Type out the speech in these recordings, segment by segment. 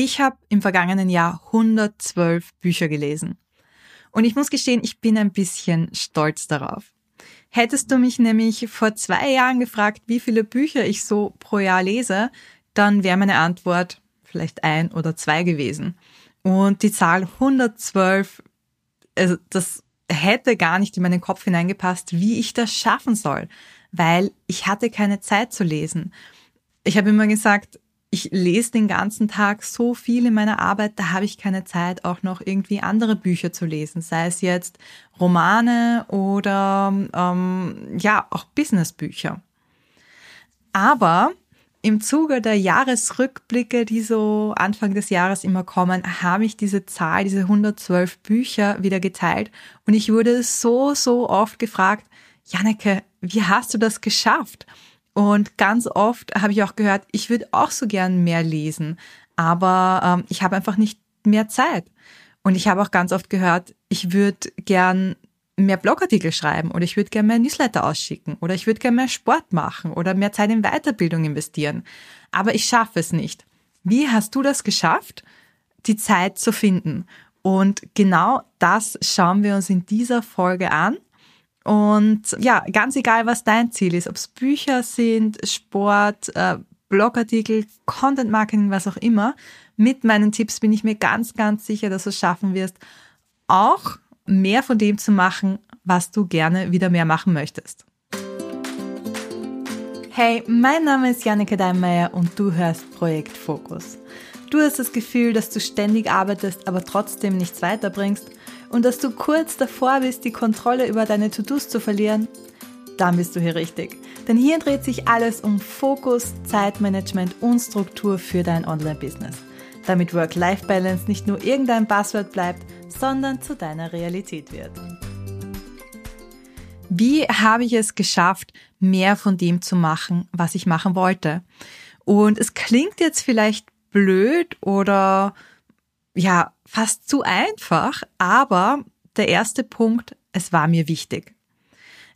Ich habe im vergangenen Jahr 112 Bücher gelesen. Und ich muss gestehen, ich bin ein bisschen stolz darauf. Hättest du mich nämlich vor zwei Jahren gefragt, wie viele Bücher ich so pro Jahr lese, dann wäre meine Antwort vielleicht ein oder zwei gewesen. Und die Zahl 112, also das hätte gar nicht in meinen Kopf hineingepasst, wie ich das schaffen soll, weil ich hatte keine Zeit zu lesen. Ich habe immer gesagt, ich lese den ganzen Tag so viel in meiner Arbeit, da habe ich keine Zeit, auch noch irgendwie andere Bücher zu lesen, sei es jetzt Romane oder ähm, ja auch Businessbücher. Aber im Zuge der Jahresrückblicke, die so Anfang des Jahres immer kommen, habe ich diese Zahl, diese 112 Bücher wieder geteilt und ich wurde so, so oft gefragt, Janneke, wie hast du das geschafft? Und ganz oft habe ich auch gehört, ich würde auch so gern mehr lesen, aber ähm, ich habe einfach nicht mehr Zeit. Und ich habe auch ganz oft gehört, ich würde gern mehr Blogartikel schreiben oder ich würde gerne mehr Newsletter ausschicken oder ich würde gerne mehr Sport machen oder mehr Zeit in Weiterbildung investieren. Aber ich schaffe es nicht. Wie hast du das geschafft, die Zeit zu finden? Und genau das schauen wir uns in dieser Folge an. Und ja, ganz egal, was dein Ziel ist, ob es Bücher sind, Sport, äh, Blogartikel, Content Marketing, was auch immer, mit meinen Tipps bin ich mir ganz, ganz sicher, dass du es schaffen wirst, auch mehr von dem zu machen, was du gerne wieder mehr machen möchtest. Hey, mein Name ist Janneke Deinmeier und du hörst Projekt Fokus. Du hast das Gefühl, dass du ständig arbeitest, aber trotzdem nichts weiterbringst und dass du kurz davor bist, die Kontrolle über deine To-Dos zu verlieren? Dann bist du hier richtig. Denn hier dreht sich alles um Fokus, Zeitmanagement und Struktur für dein Online-Business. Damit Work-Life-Balance nicht nur irgendein Passwort bleibt, sondern zu deiner Realität wird. Wie habe ich es geschafft, mehr von dem zu machen, was ich machen wollte? Und es klingt jetzt vielleicht blöd oder ja, fast zu einfach, aber der erste Punkt, es war mir wichtig.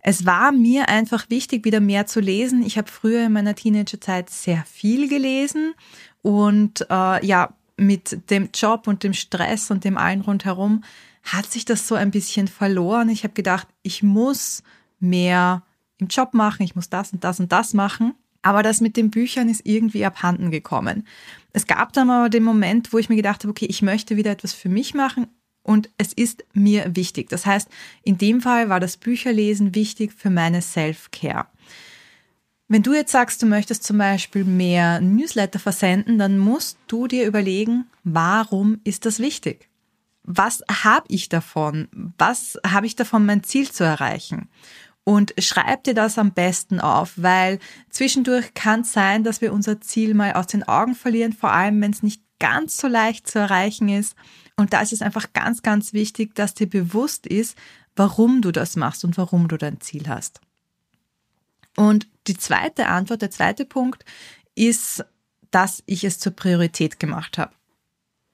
Es war mir einfach wichtig, wieder mehr zu lesen. Ich habe früher in meiner Teenagerzeit sehr viel gelesen und äh, ja, mit dem Job und dem Stress und dem allen rundherum hat sich das so ein bisschen verloren. Ich habe gedacht, ich muss mehr im Job machen, ich muss das und das und das machen. Aber das mit den Büchern ist irgendwie abhanden gekommen. Es gab dann aber den Moment, wo ich mir gedacht habe, okay, ich möchte wieder etwas für mich machen und es ist mir wichtig. Das heißt, in dem Fall war das Bücherlesen wichtig für meine Self-Care. Wenn du jetzt sagst, du möchtest zum Beispiel mehr Newsletter versenden, dann musst du dir überlegen, warum ist das wichtig? Was habe ich davon? Was habe ich davon, mein Ziel zu erreichen? Und schreib dir das am besten auf, weil zwischendurch kann es sein, dass wir unser Ziel mal aus den Augen verlieren, vor allem wenn es nicht ganz so leicht zu erreichen ist. Und da ist es einfach ganz, ganz wichtig, dass dir bewusst ist, warum du das machst und warum du dein Ziel hast. Und die zweite Antwort, der zweite Punkt ist, dass ich es zur Priorität gemacht habe.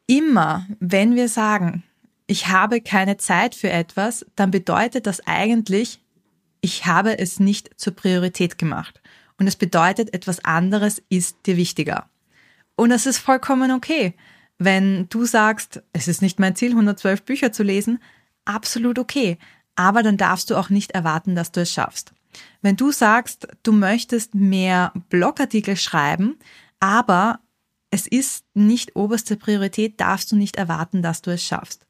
Immer, wenn wir sagen, ich habe keine Zeit für etwas, dann bedeutet das eigentlich, ich habe es nicht zur Priorität gemacht. Und es bedeutet, etwas anderes ist dir wichtiger. Und das ist vollkommen okay. Wenn du sagst, es ist nicht mein Ziel, 112 Bücher zu lesen, absolut okay. Aber dann darfst du auch nicht erwarten, dass du es schaffst. Wenn du sagst, du möchtest mehr Blogartikel schreiben, aber es ist nicht oberste Priorität, darfst du nicht erwarten, dass du es schaffst.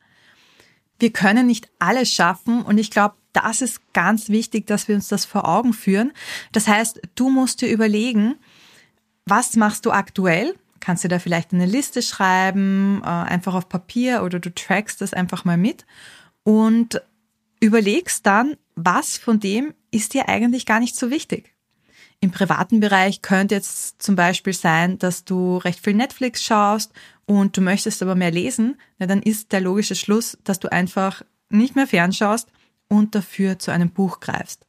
Wir können nicht alles schaffen und ich glaube, das ist ganz wichtig, dass wir uns das vor Augen führen. Das heißt, du musst dir überlegen, was machst du aktuell? Kannst du da vielleicht eine Liste schreiben, äh, einfach auf Papier oder du trackst das einfach mal mit und überlegst dann, was von dem ist dir eigentlich gar nicht so wichtig. Im privaten Bereich könnte jetzt zum Beispiel sein, dass du recht viel Netflix schaust und du möchtest aber mehr lesen, na, dann ist der logische Schluss, dass du einfach nicht mehr fernschaust und dafür zu einem Buch greifst.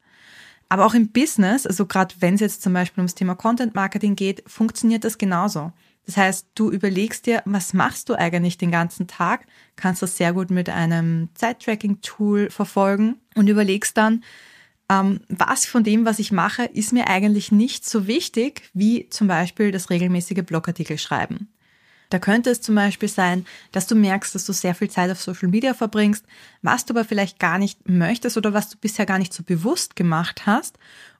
Aber auch im Business, also gerade wenn es jetzt zum Beispiel ums Thema Content Marketing geht, funktioniert das genauso. Das heißt, du überlegst dir, was machst du eigentlich den ganzen Tag, kannst das sehr gut mit einem Zeittracking-Tool verfolgen und überlegst dann, ähm, was von dem, was ich mache, ist mir eigentlich nicht so wichtig wie zum Beispiel das regelmäßige Blogartikel schreiben. Da könnte es zum Beispiel sein, dass du merkst, dass du sehr viel Zeit auf Social Media verbringst, was du aber vielleicht gar nicht möchtest oder was du bisher gar nicht so bewusst gemacht hast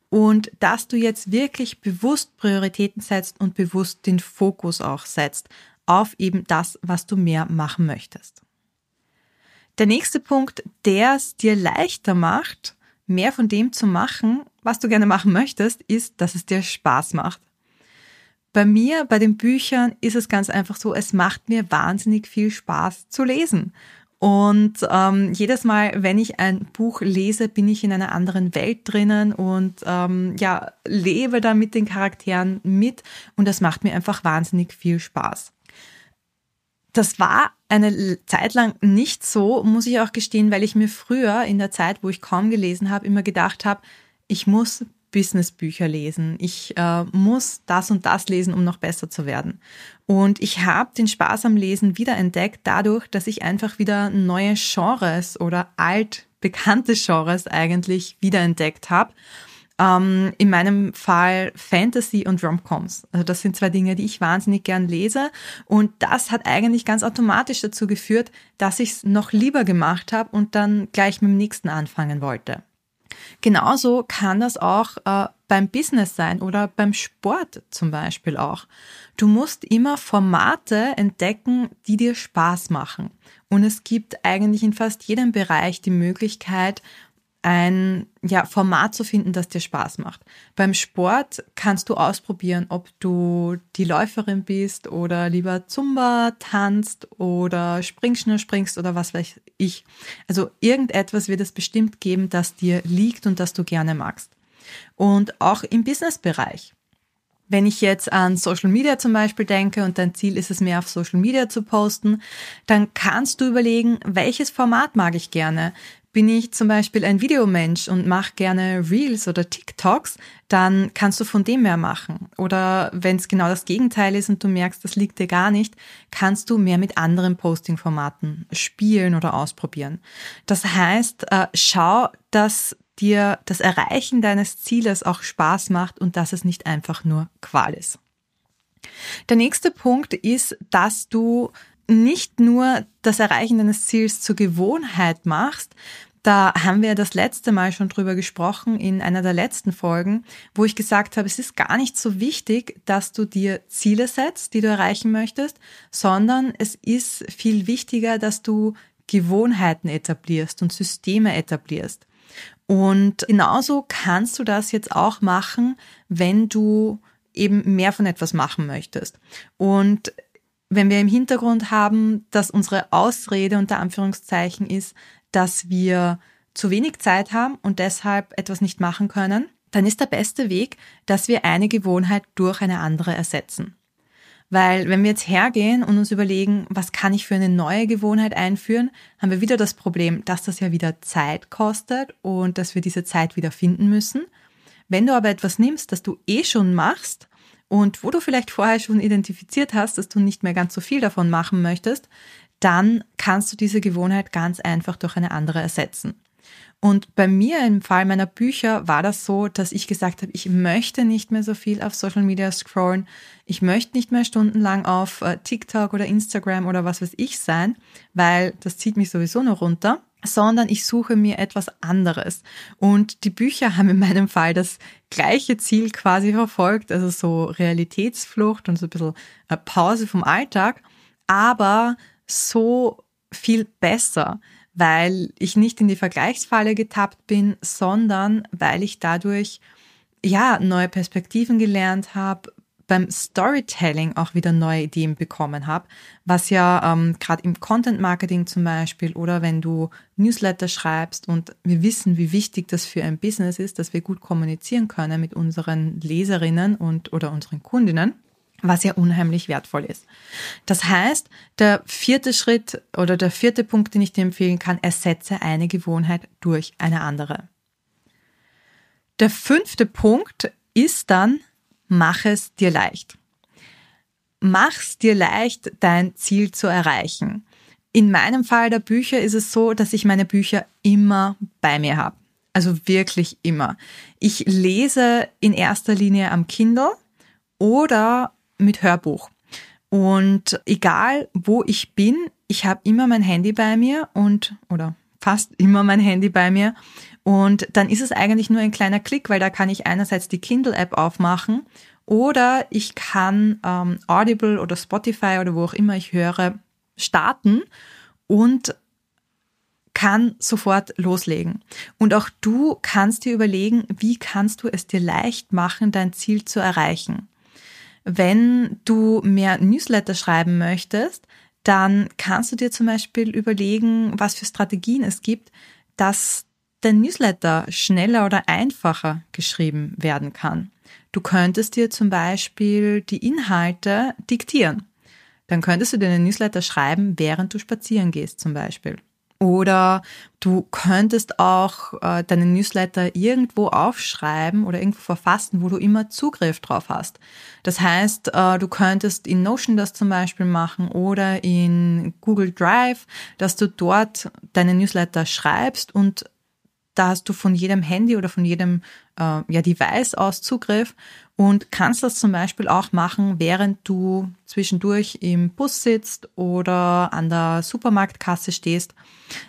und dass du jetzt wirklich bewusst Prioritäten setzt und bewusst den Fokus auch setzt auf eben das, was du mehr machen möchtest. Der nächste Punkt, der es dir leichter macht, mehr von dem zu machen, was du gerne machen möchtest, ist, dass es dir Spaß macht. Bei mir, bei den Büchern, ist es ganz einfach so, es macht mir wahnsinnig viel Spaß zu lesen. Und ähm, jedes Mal, wenn ich ein Buch lese, bin ich in einer anderen Welt drinnen und ähm, ja, lebe da mit den Charakteren mit und das macht mir einfach wahnsinnig viel Spaß. Das war eine Zeit lang nicht so, muss ich auch gestehen, weil ich mir früher in der Zeit, wo ich kaum gelesen habe, immer gedacht habe, ich muss Businessbücher lesen. Ich äh, muss das und das lesen, um noch besser zu werden. Und ich habe den Spaß am Lesen wiederentdeckt dadurch, dass ich einfach wieder neue Genres oder altbekannte Genres eigentlich wiederentdeckt habe. Ähm, in meinem Fall Fantasy und Romcoms. Also das sind zwei Dinge, die ich wahnsinnig gern lese. Und das hat eigentlich ganz automatisch dazu geführt, dass ich es noch lieber gemacht habe und dann gleich mit dem nächsten anfangen wollte. Genauso kann das auch äh, beim Business sein oder beim Sport zum Beispiel auch. Du musst immer Formate entdecken, die dir Spaß machen. Und es gibt eigentlich in fast jedem Bereich die Möglichkeit, ein ja, Format zu finden, das dir Spaß macht. Beim Sport kannst du ausprobieren, ob du die Läuferin bist oder lieber Zumba tanzt oder Springschnur springst oder was weiß ich. Also irgendetwas wird es bestimmt geben, das dir liegt und das du gerne magst. Und auch im Businessbereich. Wenn ich jetzt an Social Media zum Beispiel denke und dein Ziel ist es mehr auf Social Media zu posten, dann kannst du überlegen, welches Format mag ich gerne? Bin ich zum Beispiel ein Videomensch und mache gerne Reels oder TikToks, dann kannst du von dem mehr machen. Oder wenn es genau das Gegenteil ist und du merkst, das liegt dir gar nicht, kannst du mehr mit anderen Posting-Formaten spielen oder ausprobieren. Das heißt, äh, schau, dass dir das Erreichen deines Zieles auch Spaß macht und dass es nicht einfach nur Qual ist. Der nächste Punkt ist, dass du nicht nur das Erreichen deines Ziels zur Gewohnheit machst, da haben wir das letzte Mal schon drüber gesprochen in einer der letzten Folgen, wo ich gesagt habe, es ist gar nicht so wichtig, dass du dir Ziele setzt, die du erreichen möchtest, sondern es ist viel wichtiger, dass du Gewohnheiten etablierst und Systeme etablierst. Und genauso kannst du das jetzt auch machen, wenn du eben mehr von etwas machen möchtest. Und wenn wir im Hintergrund haben, dass unsere Ausrede unter Anführungszeichen ist, dass wir zu wenig Zeit haben und deshalb etwas nicht machen können, dann ist der beste Weg, dass wir eine Gewohnheit durch eine andere ersetzen. Weil wenn wir jetzt hergehen und uns überlegen, was kann ich für eine neue Gewohnheit einführen, haben wir wieder das Problem, dass das ja wieder Zeit kostet und dass wir diese Zeit wieder finden müssen. Wenn du aber etwas nimmst, das du eh schon machst und wo du vielleicht vorher schon identifiziert hast, dass du nicht mehr ganz so viel davon machen möchtest, dann kannst du diese Gewohnheit ganz einfach durch eine andere ersetzen. Und bei mir im Fall meiner Bücher war das so, dass ich gesagt habe, ich möchte nicht mehr so viel auf Social Media scrollen. Ich möchte nicht mehr stundenlang auf äh, TikTok oder Instagram oder was weiß ich sein, weil das zieht mich sowieso nur runter, sondern ich suche mir etwas anderes. Und die Bücher haben in meinem Fall das gleiche Ziel quasi verfolgt, also so Realitätsflucht und so ein bisschen äh, Pause vom Alltag, aber so viel besser, weil ich nicht in die Vergleichsfalle getappt bin, sondern weil ich dadurch ja neue Perspektiven gelernt habe, beim Storytelling auch wieder neue Ideen bekommen habe, was ja ähm, gerade im Content Marketing zum Beispiel oder wenn du Newsletter schreibst und wir wissen, wie wichtig das für ein Business ist, dass wir gut kommunizieren können mit unseren Leserinnen und oder unseren Kundinnen was ja unheimlich wertvoll ist. Das heißt, der vierte Schritt oder der vierte Punkt, den ich dir empfehlen kann, ersetze eine Gewohnheit durch eine andere. Der fünfte Punkt ist dann, mach es dir leicht. Mach's dir leicht, dein Ziel zu erreichen. In meinem Fall der Bücher ist es so, dass ich meine Bücher immer bei mir habe. Also wirklich immer. Ich lese in erster Linie am Kindle oder mit Hörbuch. Und egal wo ich bin, ich habe immer mein Handy bei mir und oder fast immer mein Handy bei mir. Und dann ist es eigentlich nur ein kleiner Klick, weil da kann ich einerseits die Kindle-App aufmachen oder ich kann ähm, Audible oder Spotify oder wo auch immer ich höre starten und kann sofort loslegen. Und auch du kannst dir überlegen, wie kannst du es dir leicht machen, dein Ziel zu erreichen. Wenn du mehr Newsletter schreiben möchtest, dann kannst du dir zum Beispiel überlegen, was für Strategien es gibt, dass dein Newsletter schneller oder einfacher geschrieben werden kann. Du könntest dir zum Beispiel die Inhalte diktieren. Dann könntest du dir einen Newsletter schreiben, während du spazieren gehst zum Beispiel. Oder du könntest auch äh, deinen Newsletter irgendwo aufschreiben oder irgendwo verfassen, wo du immer Zugriff drauf hast. Das heißt, äh, du könntest in Notion das zum Beispiel machen oder in Google Drive, dass du dort deine Newsletter schreibst und da hast du von jedem Handy oder von jedem äh, ja, Device aus Zugriff und kannst das zum Beispiel auch machen, während du zwischendurch im Bus sitzt oder an der Supermarktkasse stehst.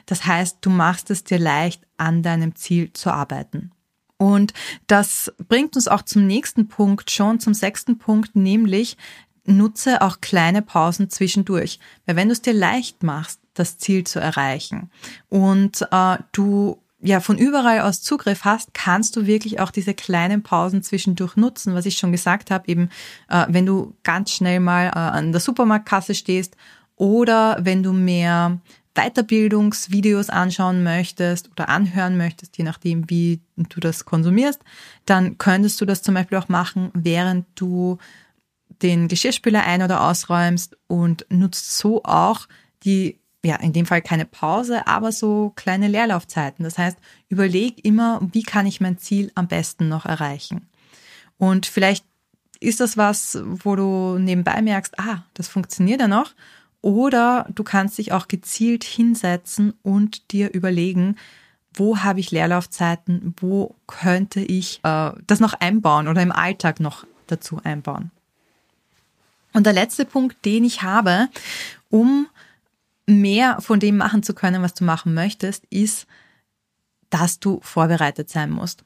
Das heißt, du machst es dir leicht, an deinem Ziel zu arbeiten. Und das bringt uns auch zum nächsten Punkt, schon zum sechsten Punkt, nämlich nutze auch kleine Pausen zwischendurch. Weil wenn du es dir leicht machst, das Ziel zu erreichen und äh, du ja von überall aus Zugriff hast, kannst du wirklich auch diese kleinen Pausen zwischendurch nutzen, was ich schon gesagt habe, eben äh, wenn du ganz schnell mal äh, an der Supermarktkasse stehst oder wenn du mehr Weiterbildungsvideos anschauen möchtest oder anhören möchtest, je nachdem, wie du das konsumierst, dann könntest du das zum Beispiel auch machen, während du den Geschirrspüler ein- oder ausräumst und nutzt so auch die ja, in dem Fall keine Pause, aber so kleine Leerlaufzeiten. Das heißt, überleg immer, wie kann ich mein Ziel am besten noch erreichen. Und vielleicht ist das was, wo du nebenbei merkst, ah, das funktioniert ja noch. Oder du kannst dich auch gezielt hinsetzen und dir überlegen, wo habe ich Leerlaufzeiten, wo könnte ich äh, das noch einbauen oder im Alltag noch dazu einbauen. Und der letzte Punkt, den ich habe, um mehr von dem machen zu können, was du machen möchtest, ist, dass du vorbereitet sein musst.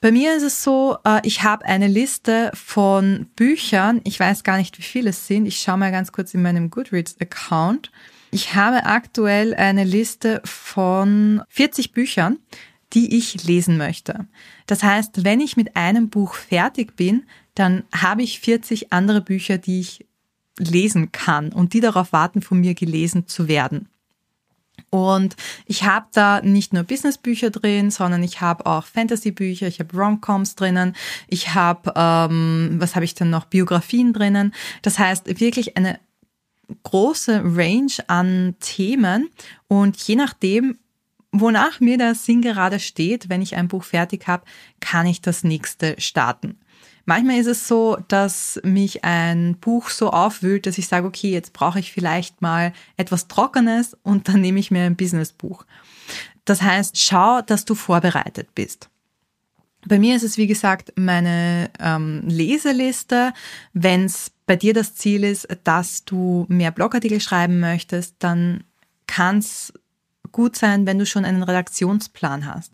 Bei mir ist es so, äh, ich habe eine Liste von Büchern. Ich weiß gar nicht, wie viele es sind. Ich schaue mal ganz kurz in meinem Goodreads-Account. Ich habe aktuell eine Liste von 40 Büchern, die ich lesen möchte. Das heißt, wenn ich mit einem Buch fertig bin, dann habe ich 40 andere Bücher, die ich lesen kann und die darauf warten, von mir gelesen zu werden. Und ich habe da nicht nur Businessbücher drin, sondern ich habe auch Fantasy-Bücher, ich habe Romcoms drinnen, ich habe, ähm, was habe ich denn noch, Biografien drinnen. Das heißt wirklich eine große Range an Themen und je nachdem, wonach mir der Sinn gerade steht, wenn ich ein Buch fertig habe, kann ich das nächste starten. Manchmal ist es so, dass mich ein Buch so aufwühlt, dass ich sage, okay, jetzt brauche ich vielleicht mal etwas Trockenes und dann nehme ich mir ein Businessbuch. Das heißt, schau, dass du vorbereitet bist. Bei mir ist es, wie gesagt, meine ähm, Leseliste. Wenn es bei dir das Ziel ist, dass du mehr Blogartikel schreiben möchtest, dann kann es gut sein, wenn du schon einen Redaktionsplan hast.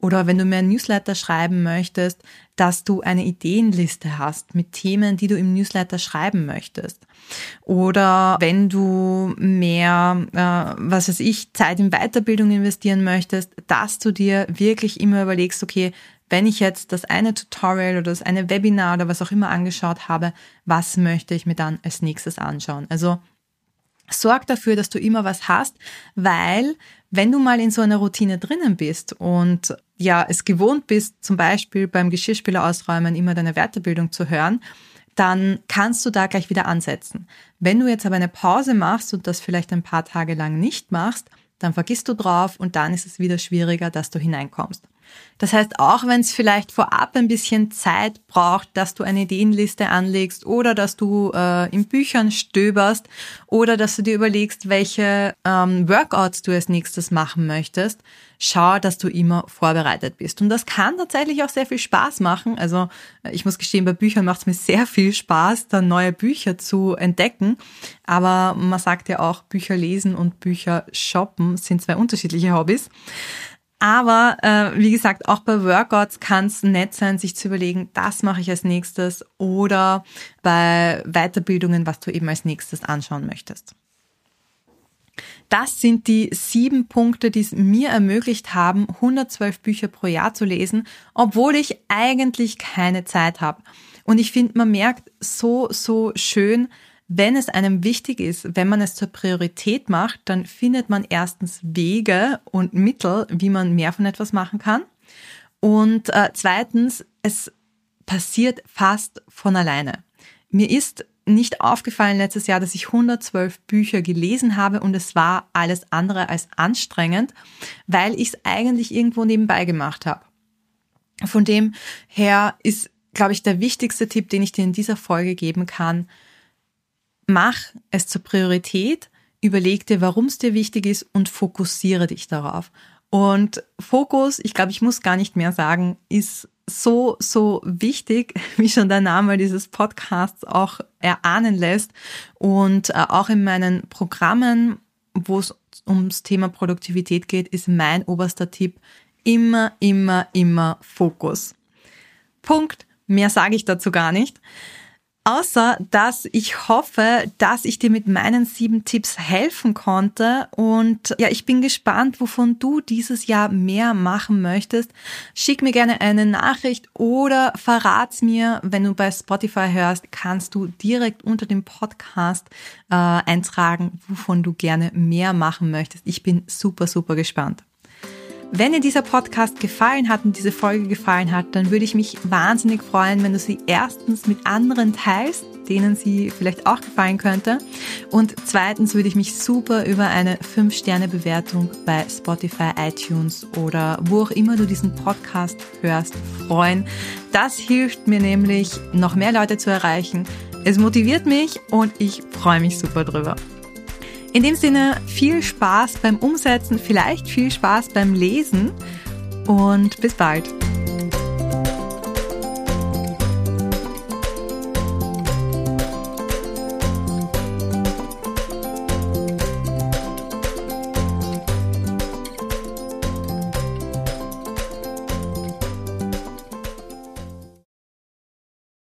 Oder wenn du mehr Newsletter schreiben möchtest, dass du eine Ideenliste hast mit Themen, die du im Newsletter schreiben möchtest. Oder wenn du mehr, äh, was weiß ich, Zeit in Weiterbildung investieren möchtest, dass du dir wirklich immer überlegst, okay, wenn ich jetzt das eine Tutorial oder das eine Webinar oder was auch immer angeschaut habe, was möchte ich mir dann als nächstes anschauen? Also sorg dafür, dass du immer was hast, weil wenn du mal in so einer Routine drinnen bist und ja, es gewohnt bist, zum Beispiel beim Geschirrspüler ausräumen immer deine Weiterbildung zu hören, dann kannst du da gleich wieder ansetzen. Wenn du jetzt aber eine Pause machst und das vielleicht ein paar Tage lang nicht machst, dann vergisst du drauf und dann ist es wieder schwieriger, dass du hineinkommst. Das heißt, auch wenn es vielleicht vorab ein bisschen Zeit braucht, dass du eine Ideenliste anlegst oder dass du äh, in Büchern stöberst oder dass du dir überlegst, welche ähm, Workouts du als nächstes machen möchtest, schau, dass du immer vorbereitet bist. Und das kann tatsächlich auch sehr viel Spaß machen. Also äh, ich muss gestehen, bei Büchern macht es mir sehr viel Spaß, dann neue Bücher zu entdecken. Aber man sagt ja auch, Bücher lesen und Bücher shoppen sind zwei unterschiedliche Hobbys. Aber äh, wie gesagt, auch bei Workouts kann es nett sein, sich zu überlegen, das mache ich als nächstes oder bei Weiterbildungen, was du eben als nächstes anschauen möchtest. Das sind die sieben Punkte, die es mir ermöglicht haben, 112 Bücher pro Jahr zu lesen, obwohl ich eigentlich keine Zeit habe. Und ich finde, man merkt so, so schön, wenn es einem wichtig ist, wenn man es zur Priorität macht, dann findet man erstens Wege und Mittel, wie man mehr von etwas machen kann. Und äh, zweitens, es passiert fast von alleine. Mir ist nicht aufgefallen letztes Jahr, dass ich 112 Bücher gelesen habe und es war alles andere als anstrengend, weil ich es eigentlich irgendwo nebenbei gemacht habe. Von dem her ist, glaube ich, der wichtigste Tipp, den ich dir in dieser Folge geben kann, mach es zur Priorität, überleg dir, warum es dir wichtig ist und fokussiere dich darauf. Und Fokus, ich glaube, ich muss gar nicht mehr sagen, ist so, so wichtig, wie schon der Name dieses Podcasts auch erahnen lässt. Und äh, auch in meinen Programmen, wo es ums Thema Produktivität geht, ist mein oberster Tipp immer, immer, immer Fokus. Punkt. Mehr sage ich dazu gar nicht. Außer, dass ich hoffe, dass ich dir mit meinen sieben Tipps helfen konnte. Und ja, ich bin gespannt, wovon du dieses Jahr mehr machen möchtest. Schick mir gerne eine Nachricht oder verrat's mir, wenn du bei Spotify hörst, kannst du direkt unter dem Podcast äh, eintragen, wovon du gerne mehr machen möchtest. Ich bin super, super gespannt. Wenn dir dieser Podcast gefallen hat und diese Folge gefallen hat, dann würde ich mich wahnsinnig freuen, wenn du sie erstens mit anderen teilst, denen sie vielleicht auch gefallen könnte. Und zweitens würde ich mich super über eine 5-Sterne-Bewertung bei Spotify, iTunes oder wo auch immer du diesen Podcast hörst freuen. Das hilft mir nämlich, noch mehr Leute zu erreichen. Es motiviert mich und ich freue mich super drüber. In dem Sinne viel Spaß beim Umsetzen, vielleicht viel Spaß beim Lesen und bis bald.